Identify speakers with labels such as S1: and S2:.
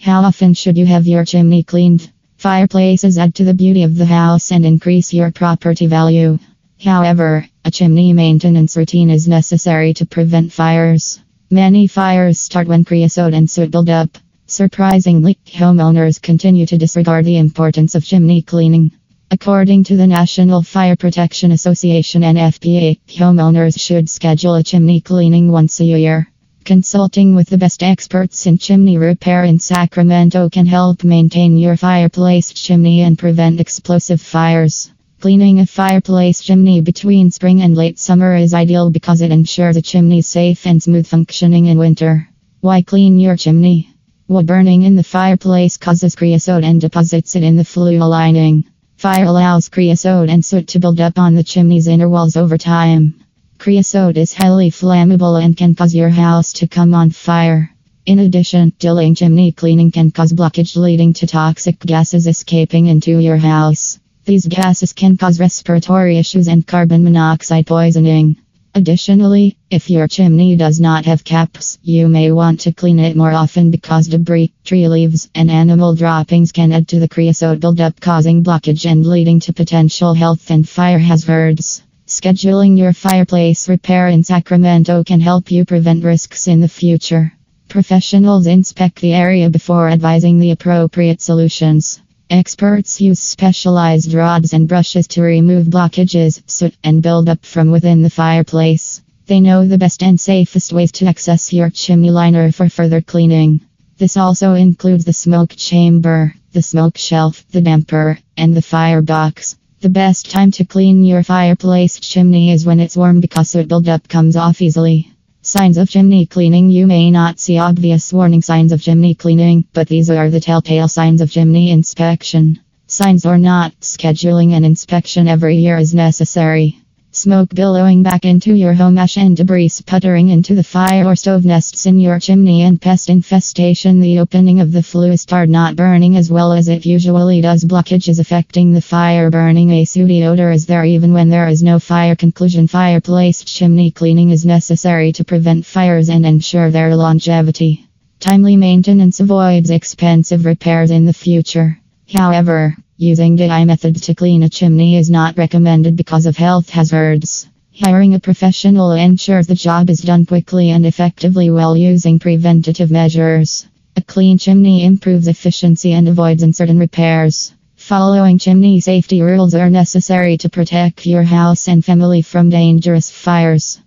S1: How often should you have your chimney cleaned? Fireplaces add to the beauty of the house and increase your property value. However, a chimney maintenance routine is necessary to prevent fires. Many fires start when creosote and soot build up. Surprisingly, homeowners continue to disregard the importance of chimney cleaning. According to the National Fire Protection Association NFPA, homeowners should schedule a chimney cleaning once a year. Consulting with the best experts in chimney repair in Sacramento can help maintain your fireplace chimney and prevent explosive fires. Cleaning a fireplace chimney between spring and late summer is ideal because it ensures a chimney safe and smooth functioning in winter. Why clean your chimney? Wood burning in the fireplace causes creosote and deposits it in the flue lining. Fire allows creosote and soot to build up on the chimney's inner walls over time. Creosote is highly flammable and can cause your house to come on fire. In addition, delaying chimney cleaning can cause blockage leading to toxic gases escaping into your house. These gases can cause respiratory issues and carbon monoxide poisoning. Additionally, if your chimney does not have caps, you may want to clean it more often because debris, tree leaves, and animal droppings can add to the creosote buildup, causing blockage and leading to potential health and fire hazards. Scheduling your fireplace repair in Sacramento can help you prevent risks in the future. Professionals inspect the area before advising the appropriate solutions. Experts use specialized rods and brushes to remove blockages, soot, and buildup from within the fireplace. They know the best and safest ways to access your chimney liner for further cleaning. This also includes the smoke chamber, the smoke shelf, the damper, and the firebox. The best time to clean your fireplace chimney is when it's warm because soot buildup comes off easily. Signs of chimney cleaning You may not see obvious warning signs of chimney cleaning, but these are the telltale signs of chimney inspection. Signs or not, scheduling an inspection every year is necessary. Smoke billowing back into your home, ash and debris sputtering into the fire or stove nests in your chimney, and pest infestation. The opening of the flue start not burning as well as it usually does. Blockage is affecting the fire. Burning a sooty odor is there even when there is no fire. Conclusion Fireplace chimney cleaning is necessary to prevent fires and ensure their longevity. Timely maintenance avoids expensive repairs in the future. However, Using DIY method to clean a chimney is not recommended because of health hazards. Hiring a professional ensures the job is done quickly and effectively while using preventative measures. A clean chimney improves efficiency and avoids uncertain repairs. Following chimney safety rules are necessary to protect your house and family from dangerous fires.